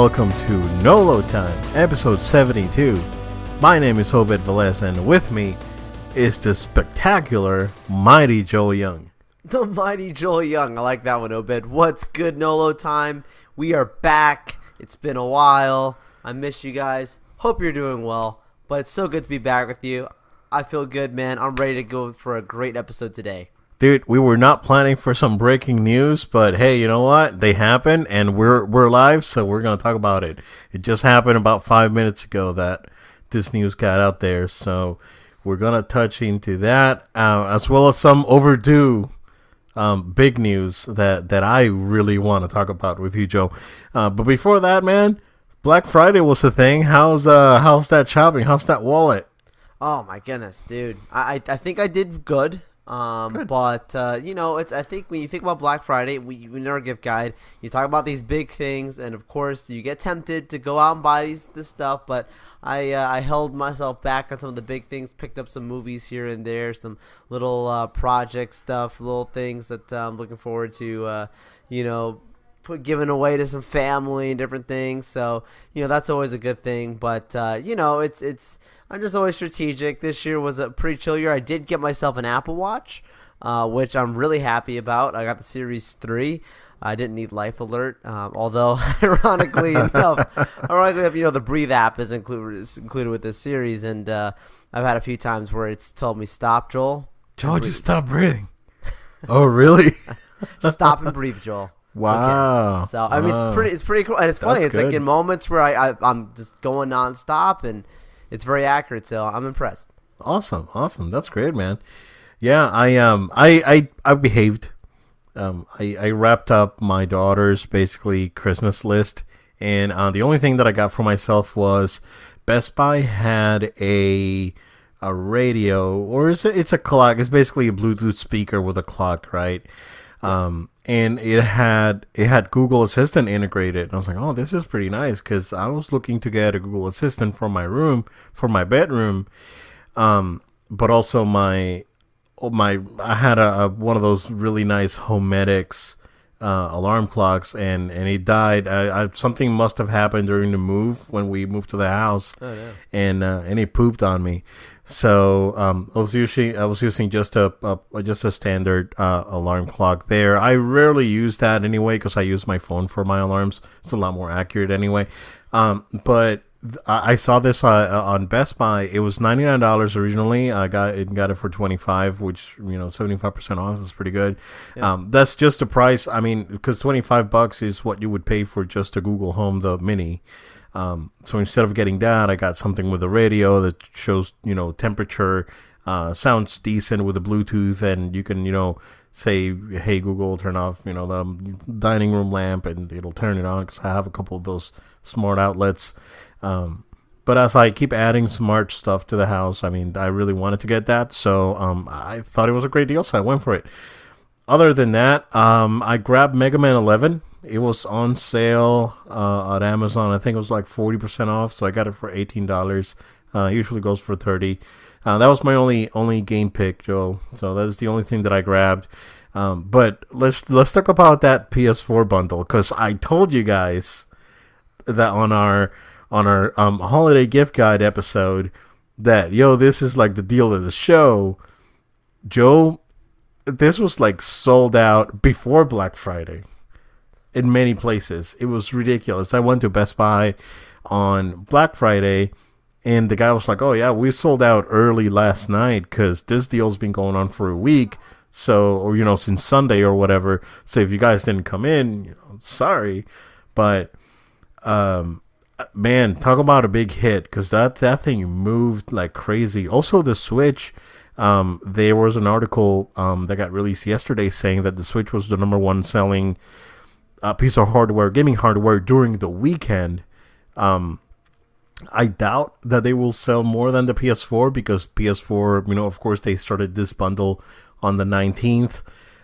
Welcome to Nolo Time, episode 72. My name is Obed Velez and with me is the spectacular Mighty Joel Young. The mighty Joel Young. I like that one, Obed. What's good, Nolo time? We are back. It's been a while. I miss you guys. Hope you're doing well. But it's so good to be back with you. I feel good, man. I'm ready to go for a great episode today. Dude, we were not planning for some breaking news, but hey, you know what? They happened and we're we're live, so we're to talk about it. It just happened about 5 minutes ago that this news got out there, so we're to touch into that uh, as well as some overdue um, big news that that I really want to talk about with you, Joe. Uh, but before that, man, Black Friday was the thing. How's uh how's that shopping? How's that wallet? Oh my goodness, dude. I I, I think I did good. Um, but uh, you know, it's I think when you think about Black Friday, we, we in our gift guide, you talk about these big things, and of course, you get tempted to go out and buy these this stuff. But I uh, I held myself back on some of the big things, picked up some movies here and there, some little uh, project stuff, little things that uh, I'm looking forward to. Uh, you know, put giving away to some family and different things. So you know that's always a good thing. But uh, you know it's it's I'm just always strategic. This year was a pretty chill year. I did get myself an Apple Watch, uh, which I'm really happy about. I got the Series Three. I didn't need Life Alert, um, although ironically enough, ironically enough, you know the Breathe app is included is included with this series, and uh, I've had a few times where it's told me stop, Joel, Joel, just stop breathing. oh, really? stop and breathe, Joel. Wow. So I mean, Wow. it's pretty, it's pretty cool, and it's funny. That's it's like in moments where I, I I'm just going nonstop, and it's very accurate. So I'm impressed. Awesome, awesome. That's great, man. Yeah, I um, I I, I behaved. Um, I I wrapped up my daughter's basically Christmas list, and uh, the only thing that I got for myself was Best Buy had a a radio, or is it? It's a clock. It's basically a Bluetooth speaker with a clock, right? Um, and it had it had Google Assistant integrated. And I was like, oh, this is pretty nice because I was looking to get a Google Assistant for my room, for my bedroom, um, but also my oh, my I had a, a one of those really nice Homedics uh, alarm clocks, and and he died. I, I, something must have happened during the move when we moved to the house, and uh, and he pooped on me. So um, I was using I was using just a, a just a standard uh, alarm clock there. I rarely use that anyway because I use my phone for my alarms. It's a lot more accurate anyway. Um, but I saw this uh, on Best Buy. It was ninety nine dollars originally. I got it got it for twenty five, which you know seventy five percent off is pretty good. Um, that's just the price. I mean, because twenty five bucks is what you would pay for just a Google Home the Mini. Um, so instead of getting that, I got something with a radio that shows you know temperature. Uh, sounds decent with the Bluetooth, and you can you know say, "Hey Google, turn off you know the dining room lamp," and it'll turn it on because I have a couple of those smart outlets. Um, but as I keep adding smart stuff to the house, I mean, I really wanted to get that, so um, I thought it was a great deal, so I went for it. Other than that, um, I grabbed Mega Man 11. It was on sale uh, at Amazon. I think it was like 40% off, so I got it for $18. Uh, usually goes for 30 uh, That was my only only game pick, Joe. So that is the only thing that I grabbed. Um, but let's let's talk about that PS4 bundle because I told you guys that on our on our um, holiday gift guide episode that yo this is like the deal of the show. Joe this was like sold out before black friday in many places. It was ridiculous. I went to best buy on black friday and the guy was like oh yeah we sold out early last night because this deal's been going on for a week. So or you know since sunday or whatever. So if you guys didn't come in you know sorry. But um man talk about a big hit because that that thing moved like crazy also the switch um there was an article um that got released yesterday saying that the switch was the number one selling uh, piece of hardware gaming hardware during the weekend um I doubt that they will sell more than the PS4 because PS4, you know, of course, they started this bundle on the 19th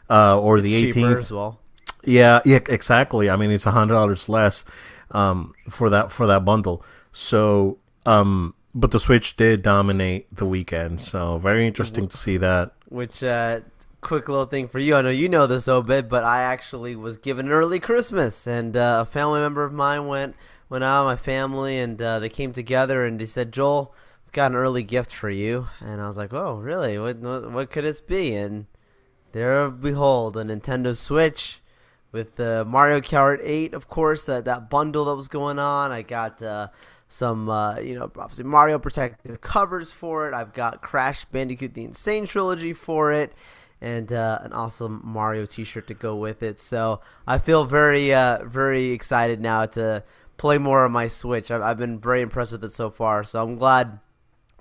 uh, or the Cheaper 18th. as well. Yeah, yeah, exactly. I mean, it's a hundred dollars less um, for that for that bundle. So, um, but the Switch did dominate the weekend, so very interesting to see that. Which uh, quick little thing for you. I know you know this, Obed, but I actually was given an early Christmas, and uh, a family member of mine went went out, my family, and uh, they came together, and they said, Joel, we've got an early gift for you, and I was like, oh, really? What what, what could this be? And there, behold, a Nintendo Switch with the uh, Mario Kart 8, of course, that that bundle that was going on. I got. Uh, some uh, you know obviously Mario protective covers for it. I've got Crash Bandicoot the Insane Trilogy for it, and uh, an awesome Mario T-shirt to go with it. So I feel very uh, very excited now to play more on my Switch. I've, I've, been very impressed with it so far. So I'm glad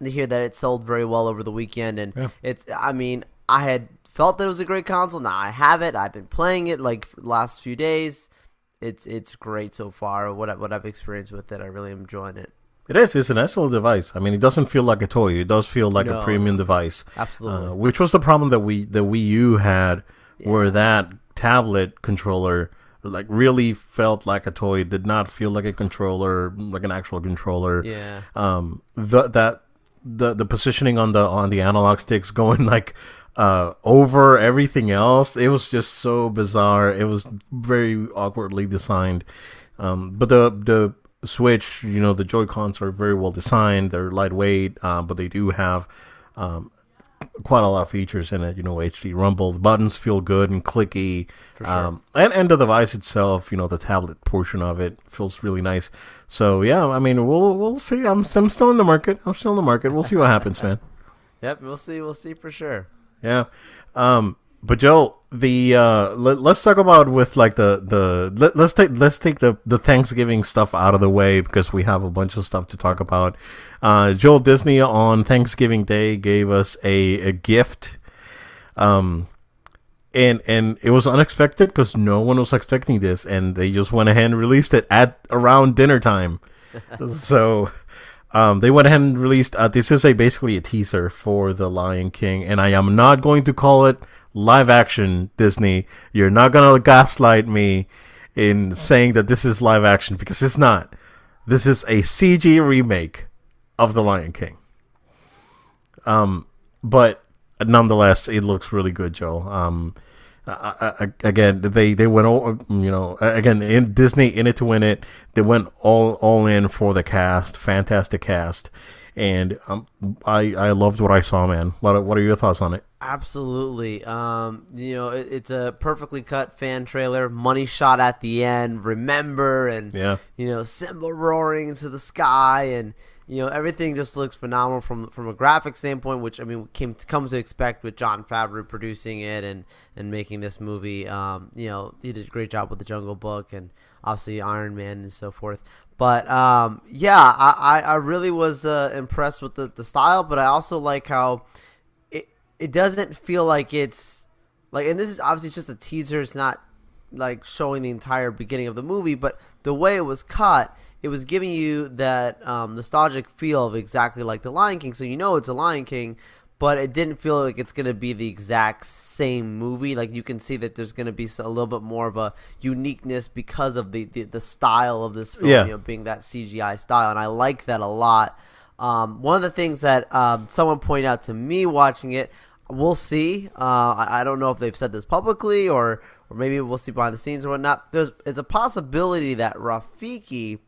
to hear that it sold very well over the weekend. And yeah. it's I mean I had felt that it was a great console. Now I have it. I've been playing it like last few days it's it's great so far. What what I've experienced with it, I really am enjoying it. It is. It's an excellent device. I mean, it doesn't feel like a toy. It does feel like no, a premium device. Absolutely. Uh, which was the problem that we the Wii U had, yeah. where that tablet controller like really felt like a toy. It did not feel like a controller, like an actual controller. Yeah. Um. The that the the positioning on the on the analog sticks going like uh, over everything else. It was just so bizarre. It was very awkwardly designed. Um, but the the Switch, you know, the Joy Cons are very well designed. They're lightweight, uh, but they do have um, quite a lot of features in it. You know, HD rumble. The buttons feel good and clicky. Sure. Um, and and the device itself, you know, the tablet portion of it feels really nice. So yeah, I mean, we'll we'll see. I'm I'm still in the market. I'm still in the market. We'll see what happens, man. Yep, we'll see. We'll see for sure. Yeah. Um, but Joe, the uh, let, us talk about with like the the let, us take let's take the the Thanksgiving stuff out of the way because we have a bunch of stuff to talk about. Uh, Joel Disney on Thanksgiving Day gave us a a gift. Um, and and it was unexpected because no one was expecting this, and they just went ahead and released it at around dinner time. so um, they went ahead and released. Uh, this is a basically a teaser for the Lion King, and I am not going to call it live action Disney. You're not gonna gaslight me in saying that this is live action because it's not. This is a CG remake of the Lion King. Um, but nonetheless, it looks really good, Joe. Um, uh, again, they they went all you know again in Disney in it to win it. They went all all in for the cast, fantastic cast, and um, I I loved what I saw, man. What what are your thoughts on it? Absolutely. Um, you know, it, it's a perfectly cut fan trailer. Money shot at the end. Remember and yeah, you know, Simba roaring into the sky and you know everything just looks phenomenal from from a graphic standpoint, which I mean came to, comes to expect with Jon Favreau producing it and and making this movie. Um, you know he did a great job with the Jungle Book and obviously Iron Man and so forth. But um, yeah, I, I really was uh, impressed with the, the style, but I also like how it doesn't feel like it's like, and this is obviously just a teaser. It's not like showing the entire beginning of the movie, but the way it was cut it was giving you that um, nostalgic feel of exactly like the Lion King. So you know it's a Lion King, but it didn't feel like it's going to be the exact same movie. Like you can see that there's going to be a little bit more of a uniqueness because of the, the, the style of this film, yeah. you know, being that CGI style. And I like that a lot. Um, one of the things that um, someone pointed out to me watching it, we'll see. Uh, I, I, don't know if they've said this publicly or or maybe we'll see behind the scenes or whatnot. There's it's a possibility that Rafiki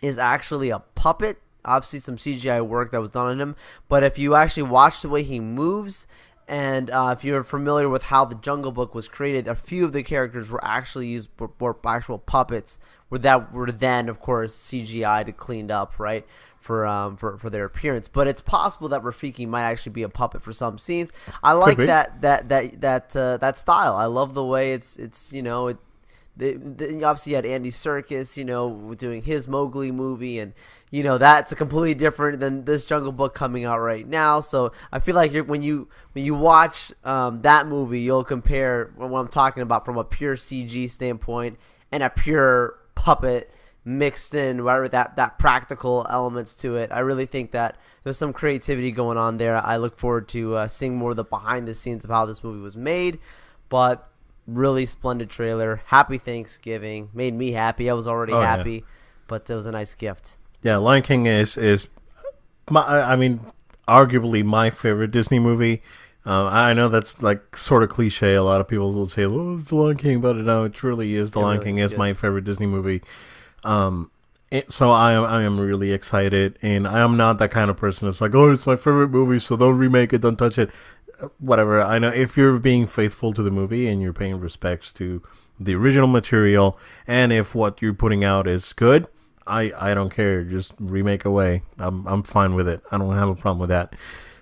is actually a puppet. Obviously, some CGI work that was done on him. But if you actually watch the way he moves, and uh, if you're familiar with how the Jungle Book was created, a few of the characters were actually used for actual puppets, were that were then, of course, CGI to cleaned up, right? For, um, for for their appearance, but it's possible that Rafiki might actually be a puppet for some scenes. I like that that that that uh, that style. I love the way it's it's you know it they, they, obviously you had Andy Serkis, you know, doing his Mowgli movie, and you know that's a completely different than this Jungle Book coming out right now. So I feel like when you when you watch um, that movie, you'll compare what I'm talking about from a pure CG standpoint and a pure puppet mixed in, whatever that that practical elements to it. I really think that there's some creativity going on there. I look forward to uh, seeing more of the behind the scenes of how this movie was made, but really splendid trailer. Happy Thanksgiving. Made me happy. I was already oh, happy, yeah. but it was a nice gift. Yeah, Lion King is is my I mean arguably my favorite Disney movie. Um, I know that's like sort of cliche. A lot of people will say, "Oh, it's The Lion King," but no, it truly is. The Lion King is is good. my favorite Disney movie. Um, so I am I am really excited, and I am not that kind of person that's like, "Oh, it's my favorite movie, so don't remake it, don't touch it." Uh, Whatever. I know if you're being faithful to the movie and you're paying respects to the original material, and if what you're putting out is good, I I don't care. Just remake away. I'm I'm fine with it. I don't have a problem with that.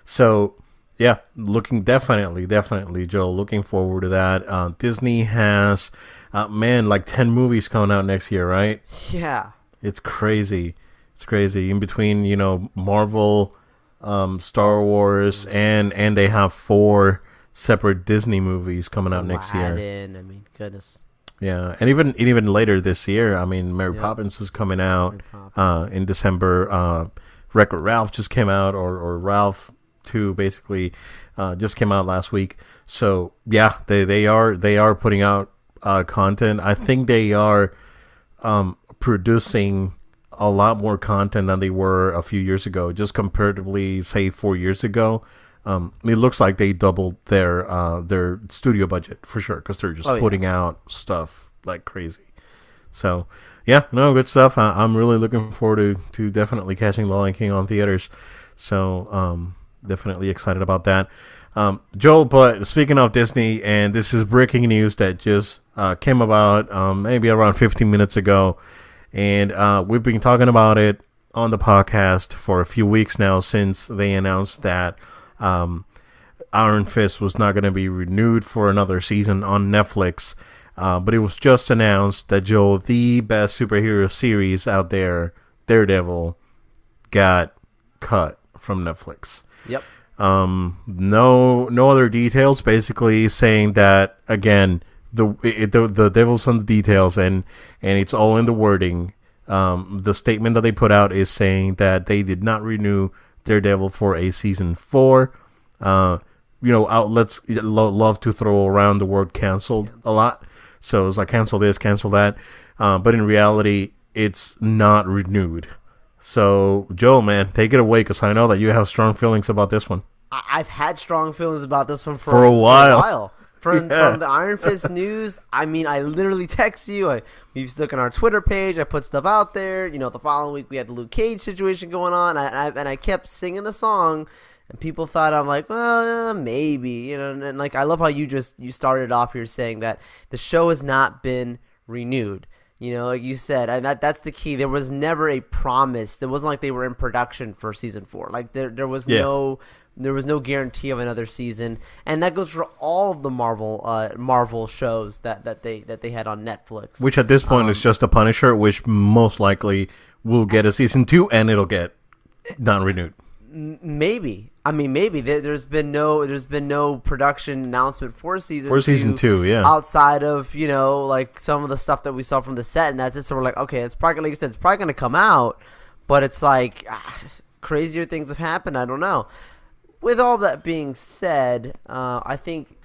So yeah, looking definitely, definitely, Joe. Looking forward to that. Uh, Disney has, uh, man, like ten movies coming out next year, right? Yeah. It's crazy. It's crazy. In between, you know, Marvel, um, Star Wars, and and they have four separate Disney movies coming out next year. I mean, goodness. Yeah, and even and even later this year. I mean, Mary. Poppins is coming out uh, in December. Uh, Wreck-It Ralph just came out, or or Ralph Two basically uh, just came out last week. So yeah, they they are they are putting out uh, content. I think they are um, producing a lot more content than they were a few years ago. Just comparatively, say four years ago. Um, it looks like they doubled their uh, their studio budget for sure because they're just Oh, yeah. putting out stuff like crazy. So yeah, no, good stuff. I, I'm really looking forward to, to definitely catching The Lion King on theaters. So um, definitely excited about that. Um, Joel, but speaking of Disney, and this is breaking news that just uh, came about um, maybe around 15 minutes ago, and uh, we've been talking about it on the podcast for a few weeks now since they announced that um, Iron Fist was not going to be renewed for another season on Netflix. Uh, but it was just announced that Joe, the best superhero series out there, Daredevil, got cut from Netflix. Yep. Um, no, no other details. Basically, saying that again, the it, the the devil's on the details, and and it's all in the wording. Um, the statement that they put out is saying that they did not renew Daredevil for a season four. Uh, you know, outlets lo- love to throw around the word canceled a lot. So it's like cancel this, cancel that. Uh, but in reality, it's not renewed. So, Joel, man, take it away because I know that you have strong feelings about this one. I- I've had strong feelings about this one for, For a while. From, Yeah. from the Iron Fist news, I mean, I literally text you. I we've looked on our Twitter page. I put stuff out there. You know, the following week we had the Luke Cage situation going on. I, I and I kept singing the song, and people thought I'm like, well, uh, maybe. You know, and, and like I love how you just you started off here saying that the show has not been renewed. You know, like you said, and that that's the key. There was never a promise. It wasn't like they were in production for season four. Like there there was Yeah. no there was no guarantee of another season, and that goes for all of the Marvel uh, Marvel shows that, that they that they had on Netflix. Which at this point is just a Punisher, which most likely will get a season two and it'll get not renewed. Maybe I mean maybe there, there's been no there's been no production announcement for season For season two, yeah. outside of you know like some of the stuff that we saw from the set, and that's it. So we're like, okay, it's probably like you said, it's probably gonna come out, but it's like ah, crazier things have happened. I don't know. With all that being said, uh, I think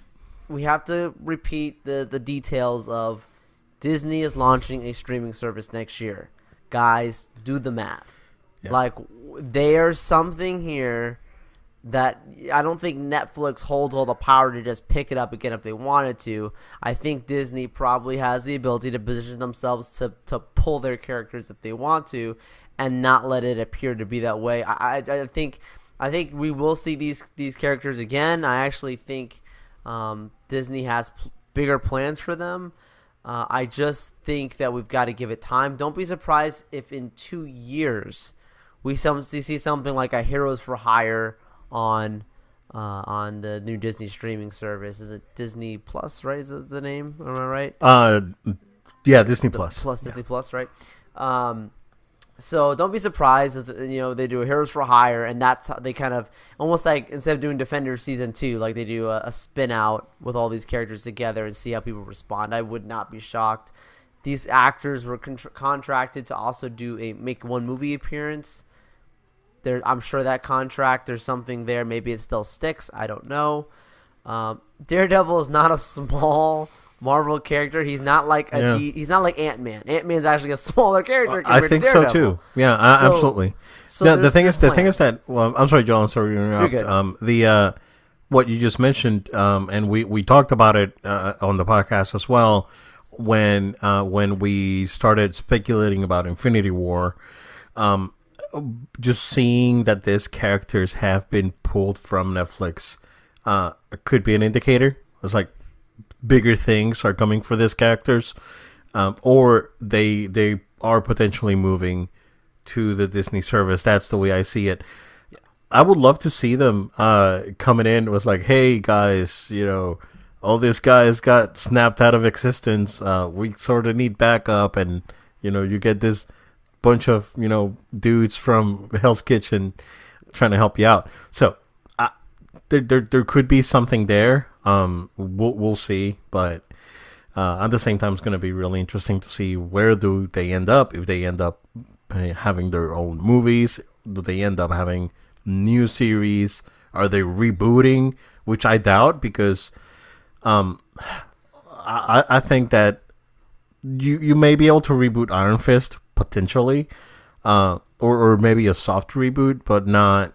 we have to repeat the the details of Disney is launching a streaming service next year. Guys, do the math. Yeah. Like there's something here that I don't think Netflix holds all the power to just pick it up again if they wanted to. I think Disney probably has the ability to position themselves to, to pull their characters if they want to, and not let it appear to be that way. I, I, I think I think we will see these these characters again. I actually think um, Disney has p- bigger plans for them. Uh, I just think that we've got to give it time. Don't be surprised if in two years we some see see something like a Heroes for Hire on uh, on the new Disney streaming service. Is it Disney Plus? Right? Is it the name? Am I right? Uh, yeah, Disney Plus. Plus Disney Plus, right? Um, so don't be surprised if you know they do a Heroes for Hire, and that's how they kind of almost like instead of doing Defenders season two, like they do a, a spin out with all these characters together and see how people respond. I would not be shocked. These actors were contr contracted to also do a make one movie appearance. There, I'm sure that contract. There's something there. Maybe it still sticks. I don't know. Um, Daredevil is not a small Marvel character. He's not like a Yeah. D, he's not like Ant Man. Ant Man's actually a smaller character. I think so too. Yeah, I, So- absolutely. So yeah, the thing is, the thing is that well, I'm sorry, John. I'm sorry to interrupt. good. Um, the uh, what you just mentioned, um, and we, we talked about it uh, on the podcast as well when uh, when we started speculating about Infinity War. Um, just seeing that these characters have been pulled from Netflix uh, could be an indicator. It's like bigger things are coming for these characters, um, or they they are potentially moving to the Disney service. That's the way I see it. I would love to see them uh, coming in. Was like, hey guys, you know, all these guys got snapped out of existence. Uh, we sort of need backup, and you know, you get this bunch of you know dudes from Hell's Kitchen trying to help you out. So uh, there, there there could be something there. Um, we'll we'll see, but uh, at the same time, it's going to be really interesting to see where do they end up. If they end up uh, having their own movies, do they end up having new series? Are they rebooting? Which I doubt because um, I I think that you you may be able to reboot Iron Fist potentially, uh, or or maybe a soft reboot, but not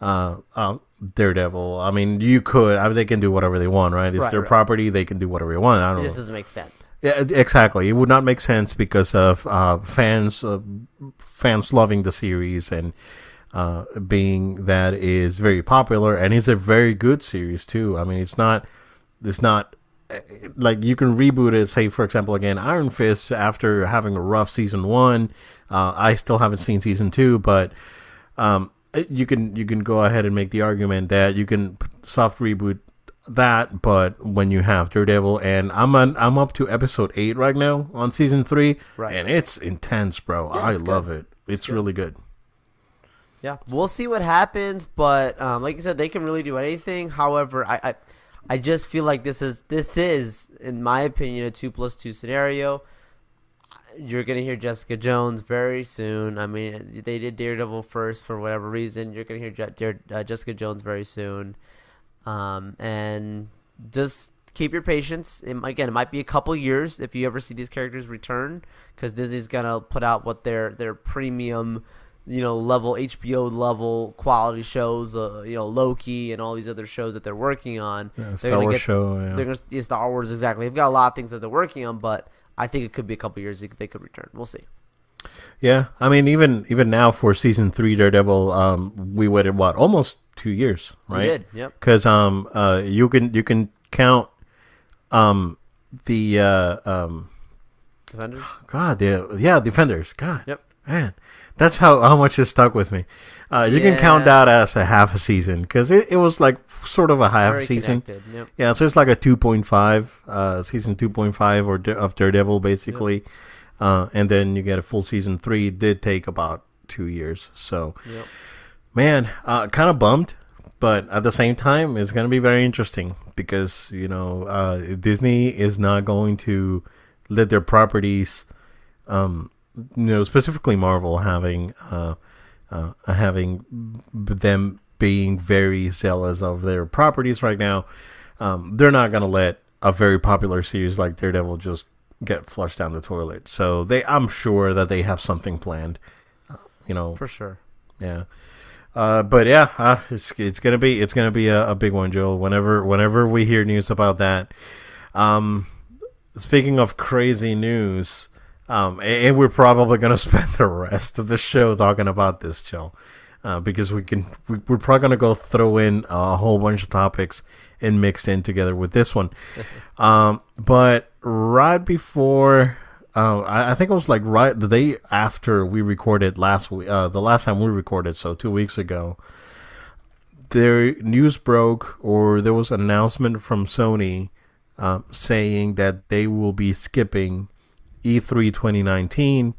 uh, uh, Daredevil. I mean, you could. I mean, they can do whatever they want, right? It's Right, their right. property; they can do whatever they want. I don't just know. doesn't make sense. Yeah, exactly. It would not make sense because of uh, fans uh, fans loving the series and uh, being that is very popular and it's a very good series too. I mean, it's not it's not like you can reboot it. Say, for example, again, Iron Fist after having a rough season one. Uh, I still haven't seen season two, but um, you can you can go ahead and make the argument that you can soft reboot that, but when you have Daredevil and I'm on, I'm up to episode eight right now on season three, Right. and it's intense, bro. Yeah, I love good. it. It's really good. Yeah, we'll see what happens, but um, like you said, they can really do anything. However, I, I, I just feel like this is this is, in my opinion, a two plus two scenario. You're gonna hear Jessica Jones very soon. I mean, they did Daredevil first for whatever reason. You're gonna hear Je- uh, Jessica Jones very soon, um, and just keep your patience. It, again, it might be a couple years if you ever see these characters return, because Disney's gonna put out what their their premium you know level HBO level quality shows, uh, you know Loki and all these other shows that they're working on. Yeah, They're Star Wars get- show. Yeah. They're gonna yeah, Star Wars exactly. They've got a lot of things that they're working on, but I think it could be a couple years they could- return. We'll see. Yeah, I mean, even even now for season three, Daredevil, um, we waited what almost two years, We right? did. Yep. Because um, uh, you can you can count um the uh um Defenders. God, the yeah, defenders. God, Yep. Man, that's how how much it stuck with me. Uh, you can count that as a half a season because it, it was like sort of a half Very season. Yep. Yeah, so it's like a two point five, uh, season two point five or of Daredevil basically, uh, and then you get a full season three. It did take about two years, so Yep. man, uh, kind of bummed, but at the same time, it's gonna be very interesting because you know uh, Disney is not going to let their properties, um, you know, specifically Marvel having uh, uh, having them being very zealous of their properties right now. Um, they're not gonna let a very popular series like Daredevil just get flushed down the toilet. So they, I'm sure that they have something planned. Uh, you know, For sure. yeah. Uh, but yeah, uh, it's it's gonna be it's gonna be a, a big one, Joel. Whenever whenever we hear news about that, um, speaking of crazy news, um, and, we're probably gonna spend the rest of the show talking about this, Joel, uh, because we can we, we're probably gonna go throw in a whole bunch of topics and mixed in together with this one. um, but right before uh, I, I think it was like right the day after we recorded last week, uh, the last time we recorded, so two weeks ago. There news broke, or there was an announcement from Sony um, saying that they will be skipping E3 2019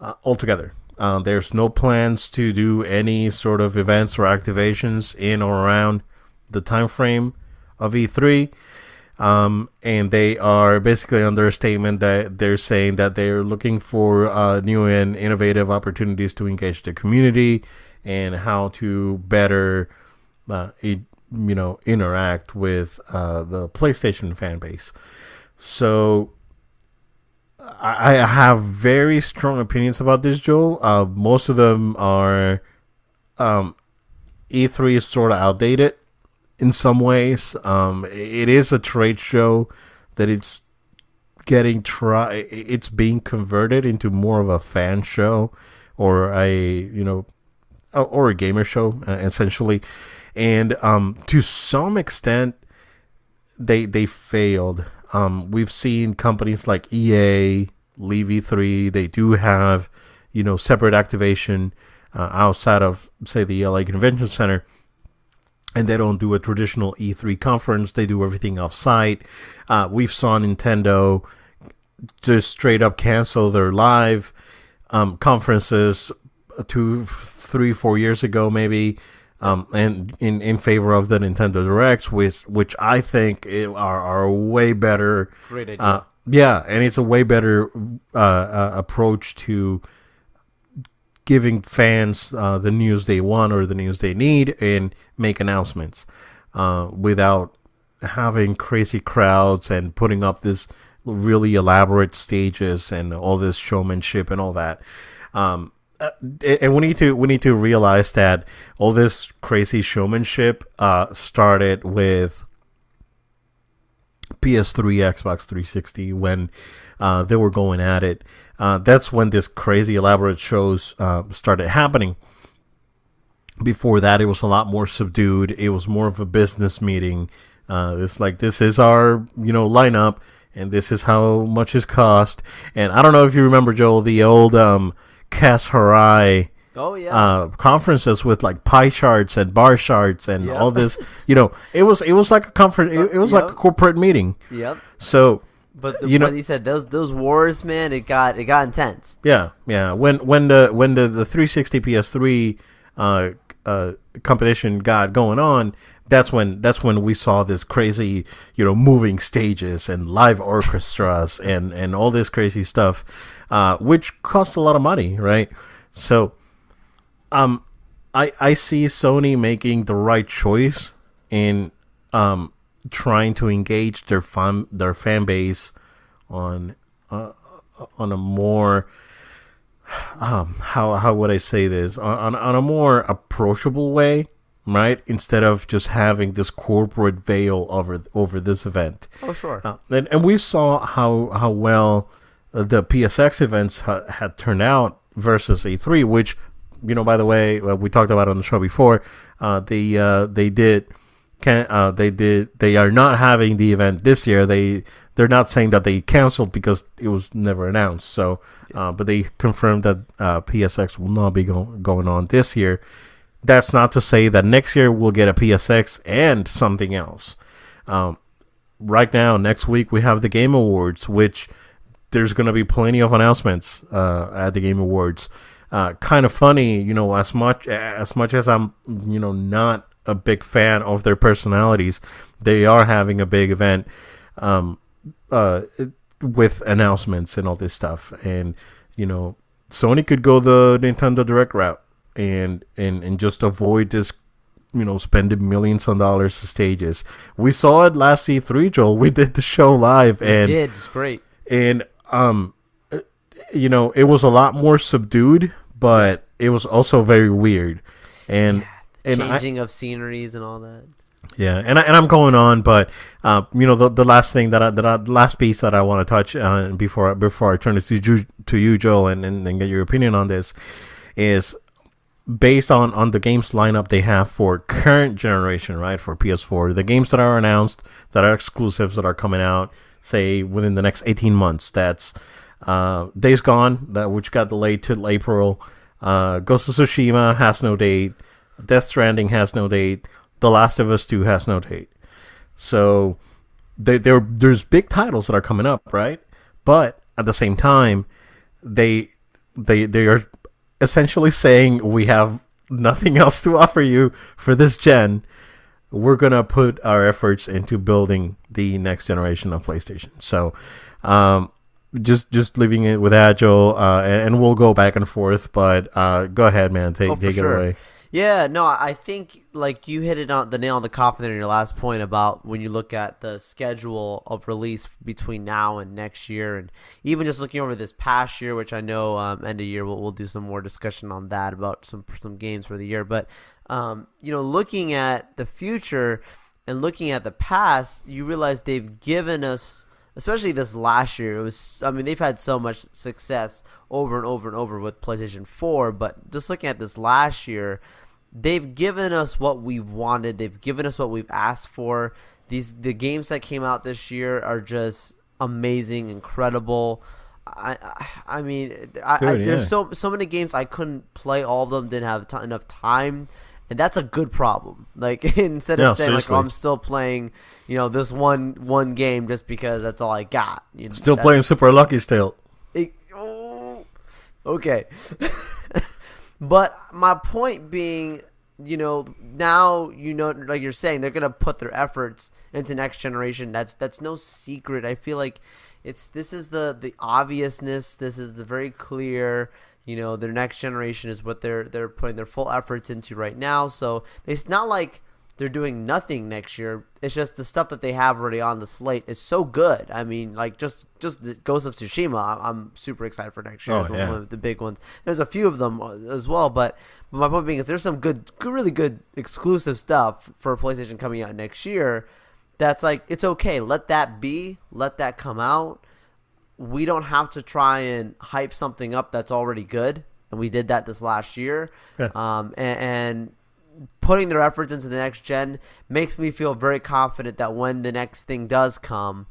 uh, altogether. Uh, there's no plans to do any sort of events or activations in or around the time frame of E3 um, and they are basically under a statement that they're saying that they're looking for uh, new and innovative opportunities to engage the community and how to better, uh, it, you know, interact with uh, the PlayStation fan base. So I, have very strong opinions about this, Joel. Uh, most of them are um, E3 is sort of outdated in some ways. Um, it is a trade show that it's getting try. It's being converted into more of a fan show or a you know or a gamer show uh, essentially, and um, to some extent they they failed. Um, we've seen companies like EA, leave E3. They do have you know separate activation uh, outside of say the LA Convention Center and they don't do a traditional E3 conference. They do everything off-site. Uh, we've saw Nintendo just straight up cancel their live um, conferences two, three, four years ago, maybe, um, and in, in favor of the Nintendo Directs, which which I think are are way better. Great idea. Uh, yeah, and it's a way better uh, uh, approach to giving fans uh, the news they want or the news they need and make announcements uh, without having crazy crowds and putting up this really elaborate stages and all this showmanship and all that. Um, uh, and we need to we need to realize that all this crazy showmanship uh, started with PS3, Xbox 360 when uh, they were going at it. Uh, that's when this crazy elaborate shows uh, started happening. Before that, it was a lot more subdued. It was more of a business meeting. Uh, it's like this is our you know lineup, and this is how much it cost. And I don't know if you remember Joel, the old um, Kaz Hirai oh yeah. uh, conferences with like pie charts and bar charts and Yep. all this. You know, it was it was like a comfort. It, it was like a corporate meeting. yep. So But the, You know- he said those those wars, man, it got it got intense. yeah, yeah. When when the when the the 360 PS3 uh, uh, competition got going on, that's when that's when we saw this crazy, you know, moving stages and live orchestras and and all this crazy stuff, uh, which cost a lot of money, right? So, um, I I see Sony making the right choice in um trying to engage their fan their fan base on uh, on a more um how how would I say this on on, on a more approachable way right instead of just having this corporate veil over over this event Oh sure. uh, and, and we saw how how well uh, the PSX events ha- had turned out versus E3, which you know by the way uh, we talked about on the show before. Uh, they uh, they did can uh, they did they are not having the event this year. They they're not saying that they canceled because it was never announced. So, uh, but they confirmed that uh, PSX will not be go- going on this year. That's not to say that next year we'll get a PSX and something else. Um, right now, next week we have the Game Awards, which there's going to be plenty of announcements uh, at the Game Awards. Uh, kind of funny, you know, as much as much as I'm, you know, not a big fan of their personalities, they are having a big event um, uh, with announcements and all this stuff. And you know, Sony could go the Nintendo Direct route and and and just avoid this you know, spending millions on dollars to stages. We saw it last E3, Joel. We did the show live, and did it's great. and um, uh, you know, it was a lot more subdued, but it was also very weird. And and I, Changing of sceneries and all that. yeah, and I, and I'm going on, but uh, you know, the the last thing that I, that I, the last piece that I want to touch uh, before before I turn it to you, to you, Joel, and, and and get your opinion on this is based on on the games lineup they have for current generation, right? For PS4, the games that are announced that are exclusives that are coming out, say within the next 18 months. That's uh, Days Gone, that which got delayed till April. Uh, Ghost of Tsushima has no date. Death Stranding has no date. The Last of Us 2 has no date. So they, there there's big titles that are coming up, right? But at the same time, they they they are essentially saying we have nothing else to offer you for this gen. We're gonna put our efforts into building the next generation of PlayStation. So, um, just just leaving it with Agile, uh, and, and we'll go back and forth. But uh, go ahead, man. Take Oh, take it sure. away. Yeah, no, I think like you hit it on the nail on the coffin in your last point about when you look at the schedule of release between now and next year, and even just looking over this past year, which I know um, end of year we'll, we'll do some more discussion on that about some some games for the year. But um, you know, looking at the future, and looking at the past, you realize they've given us, especially this last year. It was, I mean, they've had so much success over and over and over with PlayStation 4, but just looking at this last year, they've given us what we've wanted. They've given us what we've asked for. These the games that came out this year are just amazing, incredible. I, I, I mean, I, I, Dude, there's yeah. so so many games I couldn't play all of them. Didn't have t- enough time, and that's a good problem. Like instead of saying like, oh, I'm still playing, you know, this one one game just because that's all I got. You know, Still playing Super Lucky it- oh, okay. but my point being, you know, now you know, like you're saying, they're gonna put their efforts into next generation. That's that's no secret. I feel like it's this is the the obviousness. This is the very clear. You know, their next generation is what they're they're putting their full efforts into right now. So it's not like they're doing nothing next year. It's just the stuff that they have already on the slate is so good. I mean, like just just the Ghost of Tsushima, I'm, super excited for next year. Oh, yeah. of the big ones. There's a few of them uh, as well, but, but my point being is there's some good, good, really good exclusive stuff for PlayStation coming out next year. That's like it's okay. Let that be. Let that come out. We don't have to try and hype something up that's already good, and we did that this last year. Yeah. Um, and, and putting their efforts into the next gen makes me feel very confident that when the next thing does come,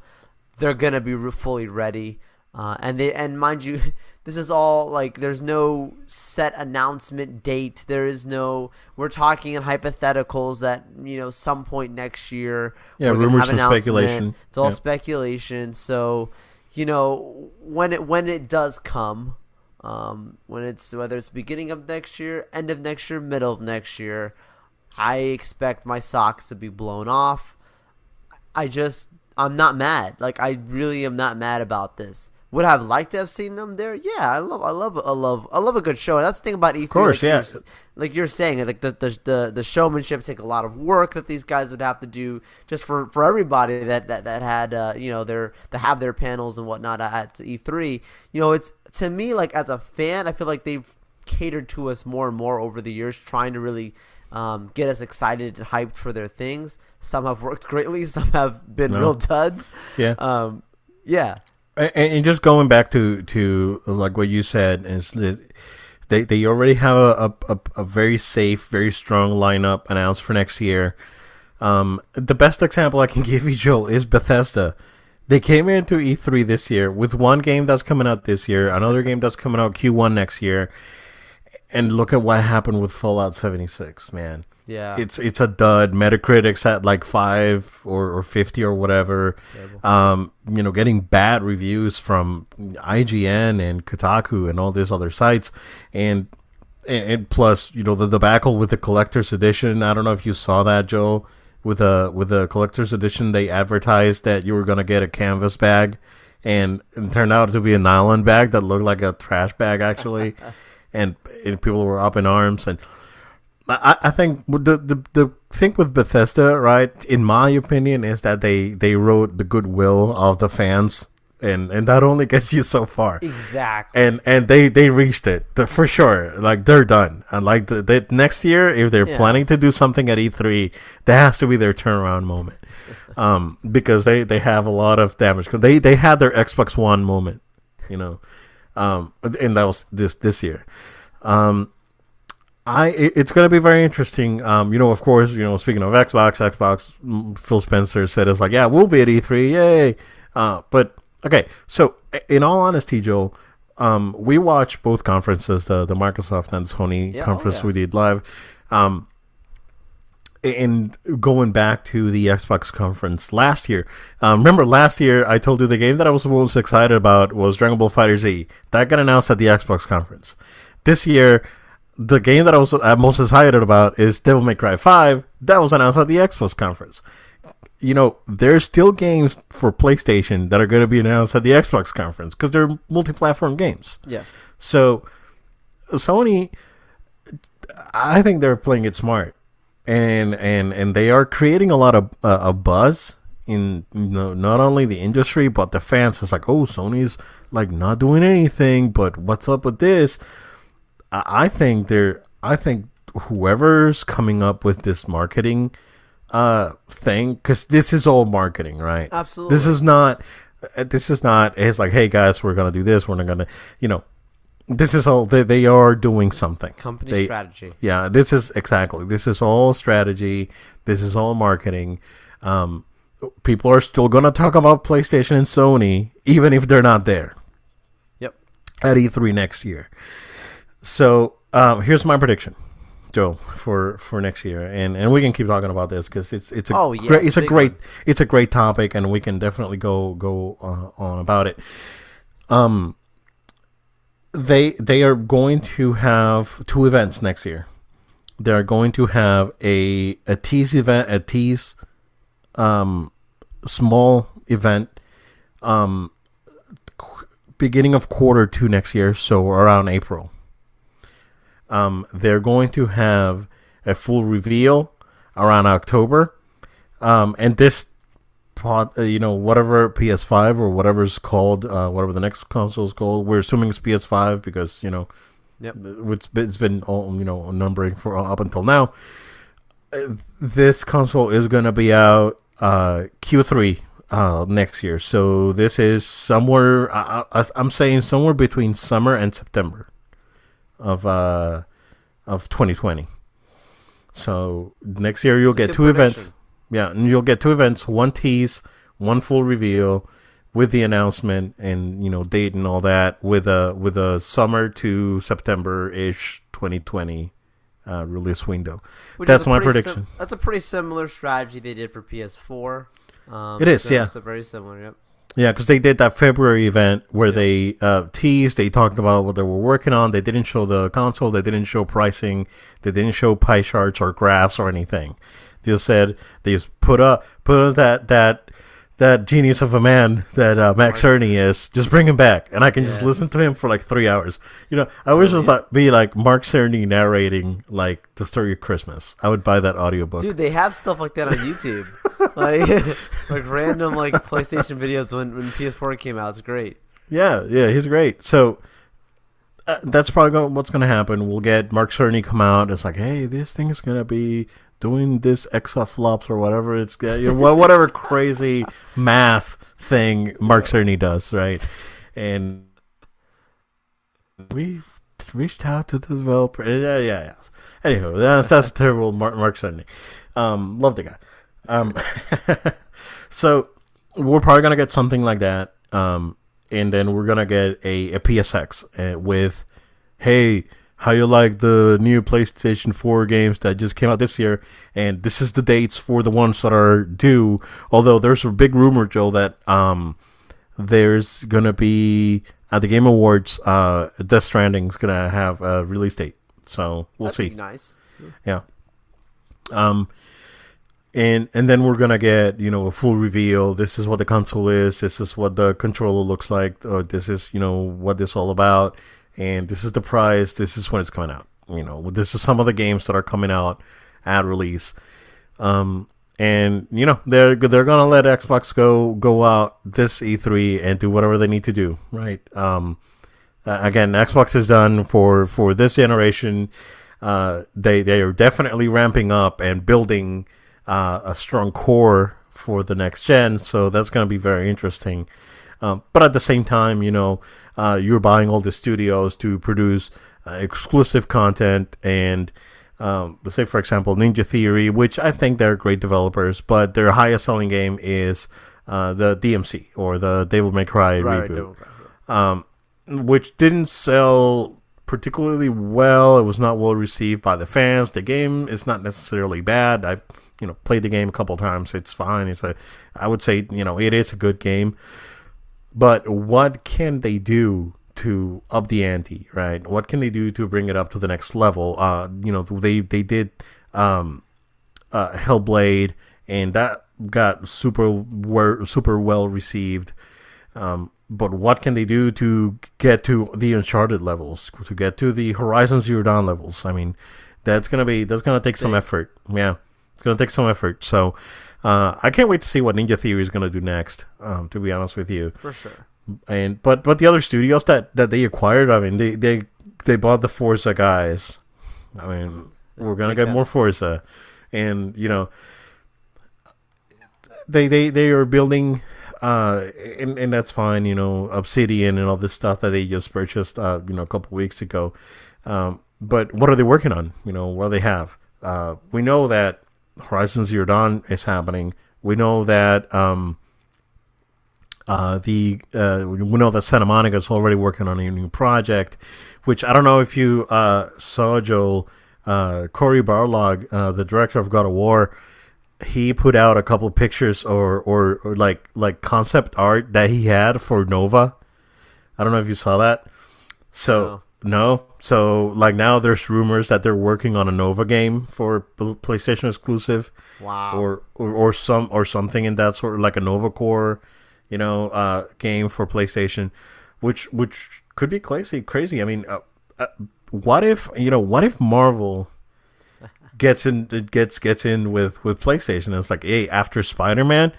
they're gonna be fully ready. Uh, and they and mind you, this is all like there's no set announcement date. There is no. We're talking in hypotheticals that you know some point next year. Yeah, rumors and speculation. It's all Yeah. speculation. So you know when it when it does come, um, when it's whether it's beginning of next year, end of next year, middle of next year, I expect my socks to be blown off. I just I'm not mad. Like I really am not mad about this. Would I have liked to have seen them there? Yeah, I love, I love, I love, I love a good show. And that's the thing about E3. Of course, like yeah. You're, like you're saying, like the, the the the showmanship take a lot of work that these guys would have to do just for for everybody that that that had uh, you know their to have their panels and whatnot at E3. You know, it's to me like as a fan, I feel like they've catered to us more and more over the years, trying to really um, get us excited and hyped for their things. Some have worked greatly, some have been No. real duds. Yeah. Um, yeah. And, just going back to to like what you said is they they already have a, a, a very safe, very strong lineup announced for next year. Um, the best example I can give you, Joel, is Bethesda. They came into E3 this year with one game that's coming out this year, another game that's coming out Q1 next year, and look at what happened with Fallout 76, man. Yeah. It's it's a dud. Metacritic's at like five or, or fifty or whatever. Um, you know, getting bad reviews from IGN and Kotaku and all these other sites, and and, plus, you know, the debacle with the collector's edition. I don't know if you saw that, Joe. With a with the collector's edition, they advertised that you were gonna get a canvas bag, and it turned out to be a nylon bag that looked like a trash bag actually, and, and people were up in arms and. I, I think the, the the thing with Bethesda, right, in my opinion, is that they they wrote the goodwill of the fans, and and that only gets you so far. exactly. And and they they reached it the- for sure. Like they're done. And like the, the next year, if they're Yeah. planning to do something at E3, that has to be their turnaround moment, um, because they they have a lot of damage. They they had their Xbox One moment, you know, um, and that was this this year. Um, I it's going to be very interesting. Um, you know, of course, you know, speaking of Xbox, Xbox, mm, Phil Spencer said it's like, yeah, we'll be at E3, yay. Uh, but okay, so in all honesty, Joel, um, we watched both conferences, the the Microsoft and Sony Yeah, oh, conference yeah. we did live. Um, and going back to the Xbox conference last year, um, remember last year I told you the game that I was most excited about was Dragon Ball FighterZ. That got announced at the Xbox conference. This year, the game that I was uh, most excited about is Devil May Cry 5. That was announced at the Xbox conference. You know, there's still games for PlayStation that are going to be announced at the Xbox conference because they're multi-platform games. yes. So Sony, I think they're playing it smart, and and and they are creating a lot of uh, a buzz in you know not only the industry but the fans. It's like, oh, Sony's like not doing anything, but what's up with this? I, think they're. I think whoever's coming up with this marketing uh thing because this is all marketing, right? Absolutely. This is not. uh, This is not. It's like, hey guys, we're gonna do this. We're not gonna, you know. This is all. They, they are doing something. company They- strategy. Yeah, this is exactly. This is all strategy. This is all marketing. Um, people are still gonna talk about PlayStation and Sony, even if they're not there Yep. at E3 next year. So um, here's my prediction, Joe, for, for next year, and, and we can keep talking about this because it's it's a Oh, yeah, great it's a great one. it's a great topic, and we can definitely go go uh, on about it. Um, they they are going to have two events next year. They are going to have a a tease event, a tease, um, small event, um, qu- beginning of quarter two next year, so around April. Um, they're going to have a full reveal around October, um, and this pod, uh, you know, whatever PS5 or whatever's called, uh, whatever the next console is called, we're assuming it's PS5 because you know, Yep. it's been, it's been all you know numbering for uh, up until now. Uh, this console is going to be out uh, Q3 uh, next year, so this is somewhere. I, I, I'm saying somewhere between summer and September of uh, of 2020. So next year you'll That's get two events. Yeah, and you'll get two events, one tease, one full reveal with the announcement and you know date and all that with a with a summer to September ish 2020 uh, release window. Which That's my prediction. sim- that's a pretty similar strategy they did for PS4. Um, It is, so yeah. It's a very similar. Yep. Yeah, because they did that February event where they uh, teased, they talked about what they were working on. They didn't show the console, they didn't show pricing, they didn't show pie charts or graphs or anything. They just said they just put up put up that that that genius of a man that uh, Mark Cerny is. Just bring him back, and I can just listen to him for like three hours. You know, I wish it was like be like Mark Cerny narrating like the story of Christmas. I would buy that audiobook. Dude, they have stuff like that on YouTube, like like random like PlayStation videos when when PS4 came out. It's great. Yeah, yeah, he's great. So uh, that's probably what's going to happen. We'll get Mark Cerny come out. It's like, hey, this thing is going to be doing this exaflops or whatever it's you know, whatever crazy math thing Mark Cerny does, right? And we've reached out to the developer. Yeah, yeah, yeah. Anywho, that's that's a terrible, Mark, Mark Cerny. Um, love the guy. Um, so we're probably gonna get something like that. Um, and then we're gonna get a, a PSX uh, with, hey, how you like the new PlayStation 4 games that just came out this year? And this is the dates for the ones that are due. Although there's a big rumor, Joe, that um, there's gonna be at the Game Awards, uh, Death Stranding's gonna have a release date. So we'll That'd see. be nice. Yeah. Um, and and then we're gonna get you know a full reveal. This is what the console is. This is what the controller looks like. Or this is you know what this all about. And this is the price. This is when it's coming out. You know, this is some of the games that are coming out at release. Um, and you know they're they're gonna let Xbox go go out this E3 and do whatever they need to do, right? Um, uh, again, Xbox is done for for this generation. Uh, they they are definitely ramping up and building uh, a strong core for the next gen. So that's going to be very interesting. Um, but at the same time, you know, uh, you're buying all the studios to produce uh, exclusive content and. Um, let's say, for example, Ninja Theory, which I think they're great developers, but their highest selling game is uh, the DMC or the Devil May Cry Right, reboot um, which didn't sell particularly well. It was not well received by the fans. The game is not necessarily bad. I, you know, played the game a couple times. It's fine. It's a, I would say, you know, it is a good game. But what can they do to up the ante, right? What can they do to bring it up to the next level? Uh, you know, they they did um, uh, Hellblade, and that got super wer- super well received. Um, but what can they do to get to the Uncharted levels, to get to the Horizon Zero Dawn levels? I mean, that's gonna be that's gonna take some effort. Yeah, it's gonna take some effort. So, uh, I can't wait to see what Ninja Theory is gonna do next. Um, to be honest with you, For sure. and but but the other studios that that they acquired, I mean, they they they bought the Forza guys. I mean, we're gonna Makes get more. Forza, and you know, they they they are building, uh, and and that's fine. You know, Obsidian and all this stuff that they just purchased, uh, you know, a couple weeks ago. Um, but what are they working on? You know, what do they have? Uh, we know that Horizon Zero Dawn is happening. We know that um, uh, the uh, we know that Santa Monica is already working on a new project, which I don't know if you uh, saw, Joel. Uh, Cory Barlog, uh, the director of God of War, he put out a couple pictures or, or, or like like concept art that he had for Nova. I don't know if you saw that. So no. So like now there's rumors that they're working on a Nova game for PlayStation exclusive. Wow. Or, or or some or something in that sort, of like a Nova Corps, you know, uh, game for PlayStation, which which could be crazy. Crazy. I mean, uh, uh, what if you know? What if Marvel gets in it gets gets in with with PlayStation? And it's like, hey, after Spider Man,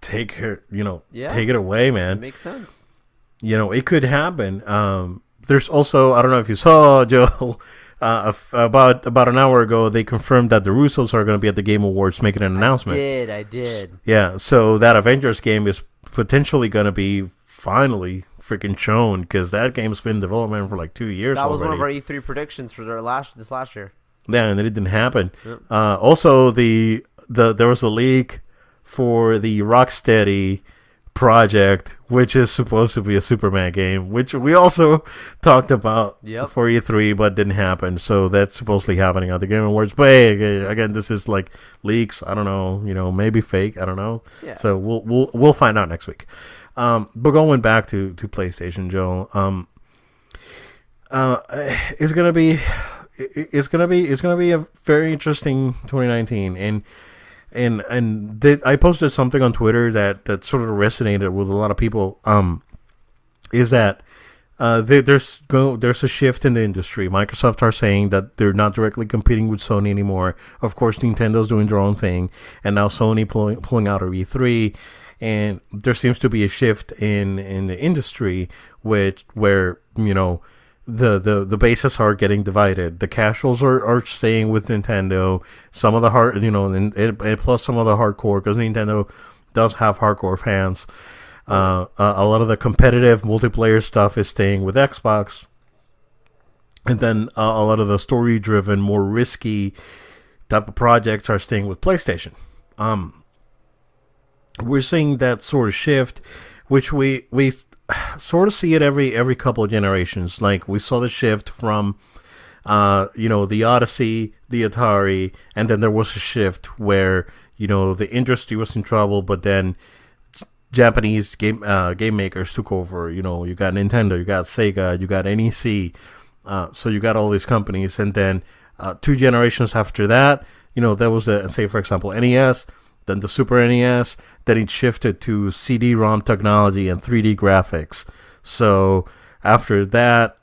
take her, you know, Yeah. take it away, man Makes sense. you know, it could happen. Um, there's also I don't know if you saw Joe. Uh, f- about about an hour ago, they confirmed that the Russos are going to be at the Game Awards making an announcement. I Did I did? Yeah, so that Avengers game is potentially going to be finally freaking shown because that game's been in development for like two years. That was one of our E3 predictions for their last this last year. Yeah, and it didn't happen. Yep. Uh, also, the the there was a leak for the Rocksteady project, which is supposed to be a Superman game, which we also talked about Yep. for E3, but didn't happen. So that's supposedly happening at the Game Awards. But hey, again- this is like leaks. I don't know. You know, maybe fake. I don't know. Yeah. So we'll we'll we'll find out next week. Um, but going back to to PlayStation, Joel. Um, uh, it's gonna be it's gonna be it's gonna be a very interesting 2019 and and and I posted something on Twitter that that sort of resonated with a lot of people um is that uh, there, there's go there's a shift in the industry. Microsoft are saying that they're not directly competing with Sony anymore. Of course, Nintendo's doing their own thing, and now Sony pulling pulling out of E3, and there seems to be a shift in in the industry, which where you know the the the bases are getting divided. The casuals are, are staying with Nintendo. Some of the hard, you know, and, and plus some of the hardcore because Nintendo does have hardcore fans. Uh, a lot of the competitive multiplayer stuff is staying with Xbox, and then uh, a lot of the story-driven, more risky type of projects are staying with PlayStation. Um, we're seeing that sort of shift, which we we sort of see it every every couple of generations. Like we saw the shift from, uh, you know, the Odyssey, the Atari, and then there was a shift where you know the industry was in trouble, but then Japanese game uh, game makers took over. You know, you got Nintendo, you got Sega, you got NEC. Uh, so you got all these companies, and then uh, two generations after that, you know, there was the say for example NES, then the Super NES, then it shifted to CD-ROM technology and 3D graphics. So after that,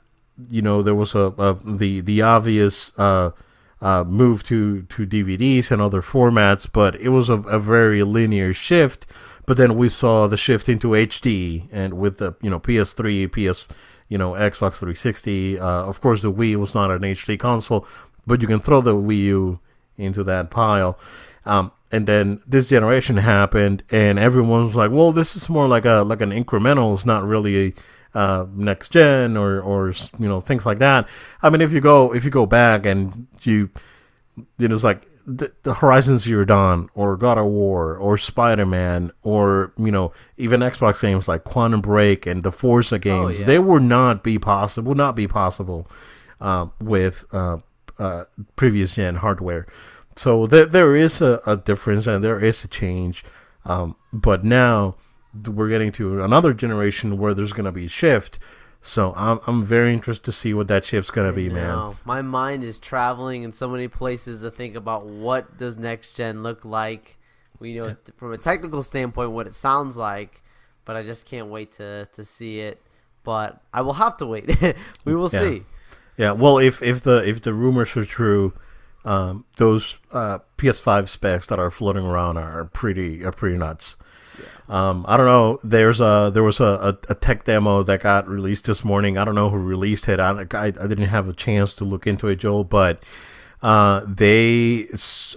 you know, there was a, a the the obvious uh, uh, move to to DVDs and other formats, but it was a, a very linear shift. But then we saw the shift into HD, and with the you know PS3, PS, you know Xbox 360. Uh, of course, the Wii was not an HD console, but you can throw the Wii U into that pile. Um, and then this generation happened, and everyone was like, "Well, this is more like a like an incremental. It's not really uh, next gen or or you know things like that." I mean, if you go if you go back and you, you know, it's like the, the Horizon Zero Dawn or God of War or Spider Man or you know even Xbox games like Quantum Break and the Forza games, yeah. they would not be possible. Not be possible uh, with uh, uh, previous gen hardware. So there there is a, a difference and there is a change. Um, but now we're getting to another generation where there's going to be a shift. So I'm I'm very interested to see what that shift's going to be, man. My mind is traveling in so many places to think about what does next gen look like. We know from a technical standpoint what it sounds like, but I just can't wait to to see it. But I will have to wait. we will Yeah. see. Yeah, well, if if the if the rumors are true, um, those uh, PS5 specs that are floating around are pretty are pretty nuts. Um, I don't know. There's a there was a, a, a tech demo that got released this morning. I don't know who released it. I, I, I didn't have a chance to look into it, Joel, but uh, they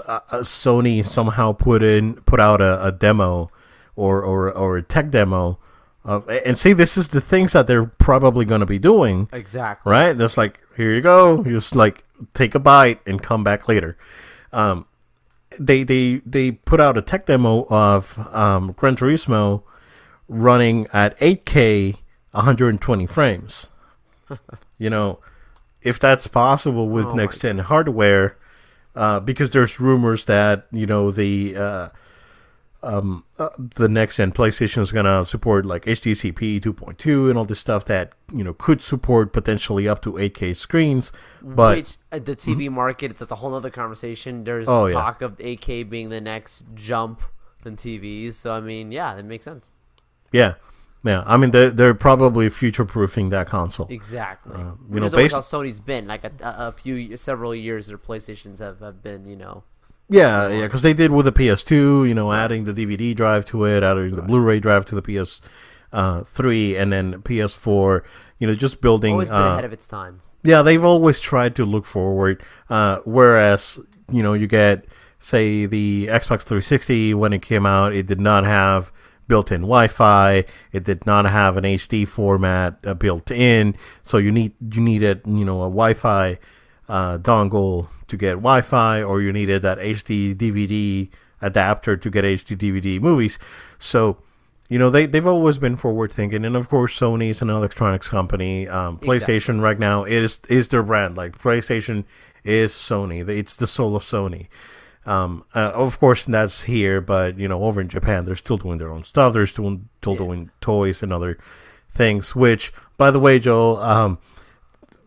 uh, Sony somehow put in put out a, a demo or, or or a tech demo of, and see this is the things that they're probably going to be doing Exactly. right that's like here you go. You just like take a bite and come back later. Um, they they they put out a tech demo of um, Gran Turismo running at 8K 120 frames. You know if that's possible with Oh next gen hardware, uh, because there's rumors that you know the uh, um, uh, the next gen PlayStation is gonna support like HDCP 2.2 and all this stuff that you know could support potentially up to 8K screens, but Which uh, the TV market, it's, it's a whole other conversation. There's Oh, yeah. talk of 8K being the next jump in TVs. So I mean, yeah, that makes sense. yeah, yeah. I mean they're they're probably future proofing that console. Exactly. you Which know, based- how Sony's been. Like a, a, a few, several years, their PlayStations have, have been, you know. Yeah, yeah, because they did with the PS2, you know, adding the DVD drive to it, adding the Blu-ray drive to the PS uh, three, and then PS4. You know, just building. Always been uh, ahead of its time. Yeah, they've always tried to look forward. Uh, whereas, you know, you get, say, the Xbox 360 when it came out, it did not have built-in Wi-Fi. It did not have an HD format uh, built in. So you need you needed, you know, a Wi-Fi uh, dongle to get Wi-Fi, or you needed that HD DVD adapter to get HD DVD movies. So you know they they've always been forward thinking, and of course Sony is an electronics company. Um, PlayStation right now is is their brand. Like PlayStation is Sony. It's the soul of Sony. Um, uh, of course that's here, but you know over in Japan they're still doing their own stuff. They're still still doing toys and other things. Which, by the way, Joel, um,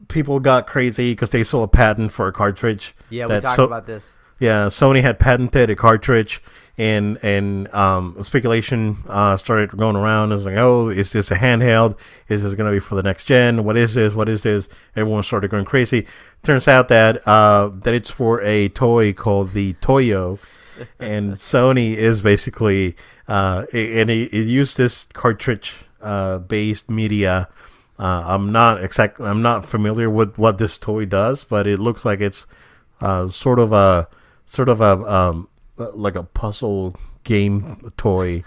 people got crazy because they saw a patent for a cartridge. Yeah, we talked so- about this. yeah, Sony had patented a cartridge, and and um, speculation uh, started going around. It's like, oh, is this a handheld? Is this going to be for the next gen? What is this? What is this? Everyone started going crazy. Turns out that uh, that it's for a toy called the toio, and Sony is basically uh, and it, it used this cartridge uh, based media. Uh, I'm not exact. I'm not familiar with what this toy does, but it looks like it's uh, sort of a sort of a um, like a puzzle game toy.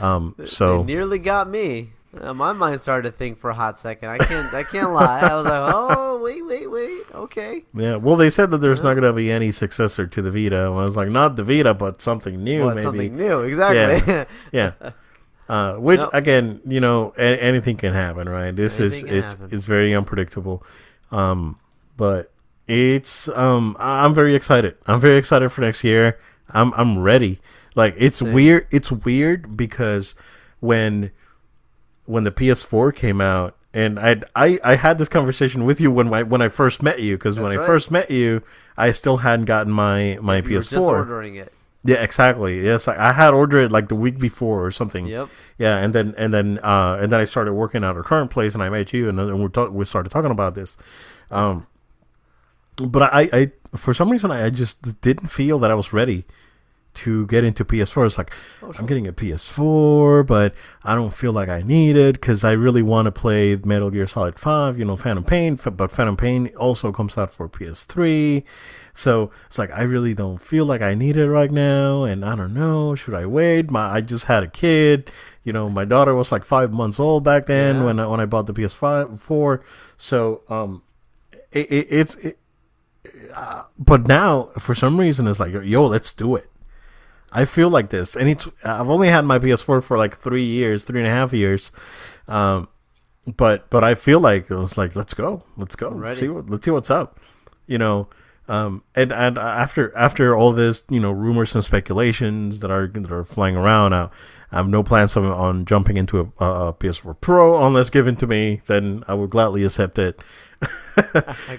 Um, so It nearly got me. Uh, my mind started to think for a hot second. I can't. I can't lie. I was like, oh wait, wait, wait. Okay. yeah, well, they said that there's not going to be any successor to the Vita. I was like, not the Vita, but something new, What, maybe. something new? Exactly. yeah. Uh, which Nope. again, you know, a- anything can happen, right? This Anything is it's happen. it's very unpredictable, um, but it's um I'm very excited. I'm very excited for next year. I'm I'm ready. Like it's Same. weird. It's weird because when when the PS4 came out, and I I I had this conversation with you when I when I first met you because when That's I first met you, I still hadn't gotten my my You PS4. just ordering it. Yeah, exactly. Yes, like I had ordered it like the week before or something. Yep. Yeah, and then and then uh, and then I started working at our current place, and I met you, and then we talk, we started talking about this. Um, but I, I for some reason I just didn't feel that I was ready to get into PS4. It's like I'm getting a PS4, but I don't feel like I need it because I really want to play Metal Gear Solid 5, you know, Phantom Pain. But Phantom Pain also comes out for PS3, so it's like I really don't feel like I need it right now, and I don't know, should I wait? My I just had a kid, you know, my daughter was like five months old back then Yeah. when I, when I bought the PS5 4, so um, it, it, it's. It, uh, but now, for some reason, it's like, yo, let's do it. I feel like this, and it's. I've only had my PS4 for like three years, three and a half years, um, but but I feel like it was like, let's go, let's go, let's see what, let's see what's up, you know. Um, and and after after all this, you know, rumors and speculations that are that are flying around, I, I have no plans on, on jumping into a, a PS4 Pro unless given to me. Then I would gladly accept it.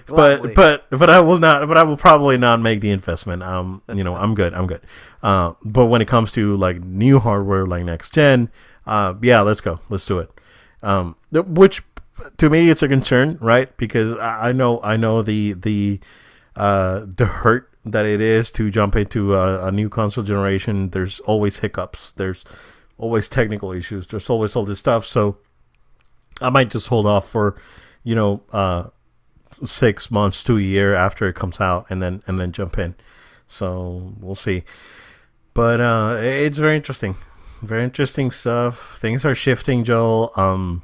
But but but I will not. But I will probably not make the investment. Um, you know, I'm good. I'm good. Uh, but when it comes to like new hardware, like next gen, uh, yeah, let's go. Let's do it. Um, which to me it's a concern, right? Because I, I know I know the the uh the hurt that it is to jump into a, a new console generation. There's always hiccups. There's always technical issues. There's always all this stuff. So I might just hold off for, you know, uh, six months to a year after it comes out, and then and then jump in. So we'll see. But uh, it's very interesting, very interesting stuff. Things are shifting, Joel. Um,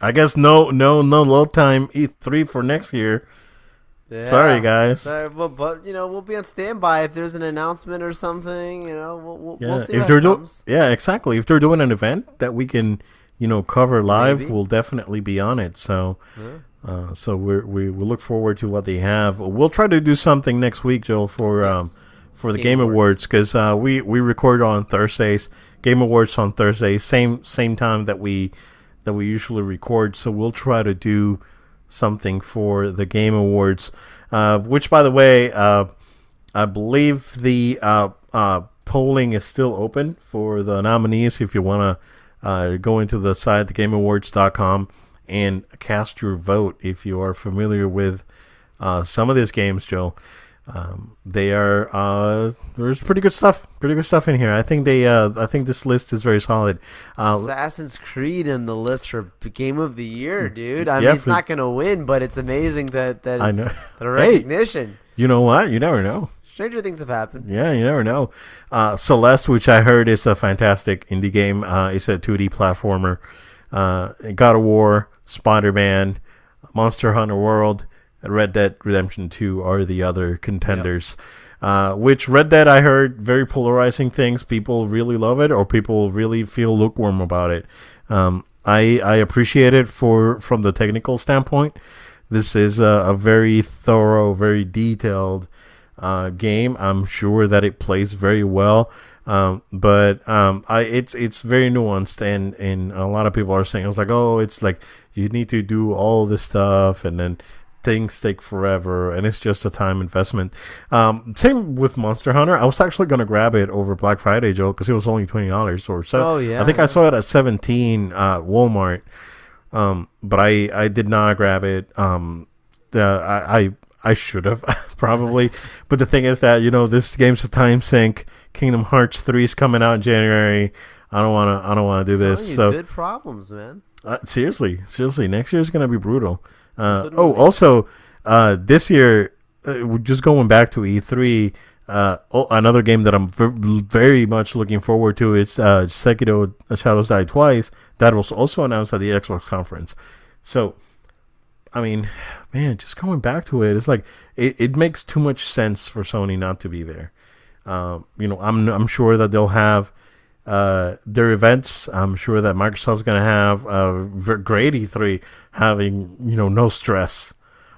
I guess no no no load time E3 for next year. Yeah. Sorry, guys. Sorry, but, but you know we'll be on standby if there's an announcement or something. You know we'll we'll, Yeah, we'll see if they're doing, yeah, exactly. If they're doing an event that we can, you know, cover live, Maybe. we'll definitely be on it. So, Yeah. uh, so we're, we we look forward to what they have. We'll try to do something next week, Joel, for um for the Game Game Awards. Awards because uh, we we record on Thursdays. Game Awards on Thursdays, same same time that we that we usually record. So we'll try to do something for the Game Awards. Uh, which, by the way, uh, I believe the uh, uh, polling is still open for the nominees. If you want to uh, go into the site, thegameawards.com, and cast your vote if you are familiar with uh, some of these games, Joe. Um, they are uh, there's pretty good stuff, pretty good stuff in here. I think they, uh, I think this list is very solid. Uh, Assassin's Creed in the list for Game of the Year, dude. I Yeah, mean, it's for- not gonna win, but it's amazing that that I know. that a Hey. recognition. you know what? You never know. Stranger things have happened. Yeah, you never know. Uh, Celeste, which I heard is a fantastic indie game. Uh, it's a 2D platformer. Uh, God of War, Spider Man, Monster Hunter World, and Red Dead Redemption 2 are the other contenders. Uh, which Red Dead, I heard very polarizing things. People really love it, or people really feel lukewarm about it. Um, I I appreciate it for from the technical standpoint. This is a, a very thorough, very detailed uh, game. I'm sure that it plays very well, um, but um, I it's it's very nuanced, and and a lot of people are saying it's like, oh, it's like you need to do all this stuff, and then things take forever, and it's just a time investment. Um, same with Monster Hunter. I was actually gonna grab it over Black Friday, Joe, because it was only twenty dollars or so. Oh, yeah, I think I saw it at seventeen uh, Walmart. Um, but I, I did not grab it. Um, the, I, I, I should have probably. But the thing is that you know this game's a time sink. Kingdom Hearts three is coming out in January. I don't want to. I don't want to do this. you, So good problems, man. uh, seriously, seriously, next year is gonna be brutal. Uh, oh, also, uh, this year, uh, just going back to E3. Uh, oh, another game that I'm v- very much looking forward to is uh, Sekiro: Shadows Die Twice. That was also announced at the Xbox conference. So, I mean, man, just going back to it, it's like it, it makes too much sense for Sony not to be there. Um, you know, I'm I'm sure that they'll have uh, their events. I'm sure that Microsoft's going to have a v- great E3, having you know no stress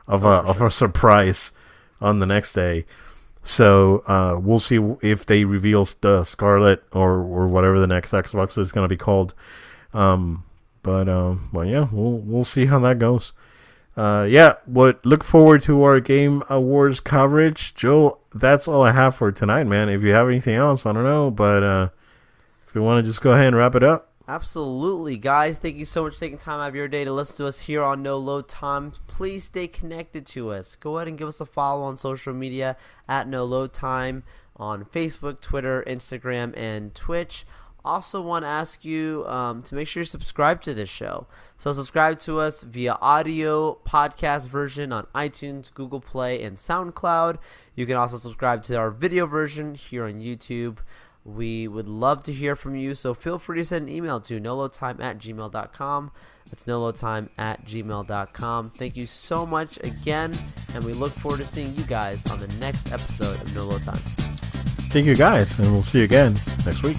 of a of a surprise on the next day. So uh, we'll see if they reveal the Scarlett or or whatever the next Xbox is going to be called. Um, but um, well, yeah, we'll we'll see how that goes. Uh, yeah, but look forward to our game awards coverage, Joe. That's all I have for tonight, man. If you have anything else, I don't know, but uh, if you want to just go ahead and wrap it up. Absolutely, guys. Thank you so much for taking time out of your day to listen to us here on No Load Time. Please stay connected to us. Go ahead and give us a follow on social media at No Load Time on Facebook, Twitter, Instagram, and Twitch. Also, want to ask you um, to make sure you subscribe to this show. So, subscribe to us via audio podcast version on iTunes, Google Play, and SoundCloud. You can also subscribe to our video version here on YouTube. We would love to hear from you, so feel free to send an email to nolotime at gmail.com. That's nolotime at gmail.com. Thank you so much again, and we look forward to seeing you guys on the next episode of No Load Time. Thank you guys, and we'll see you again next week.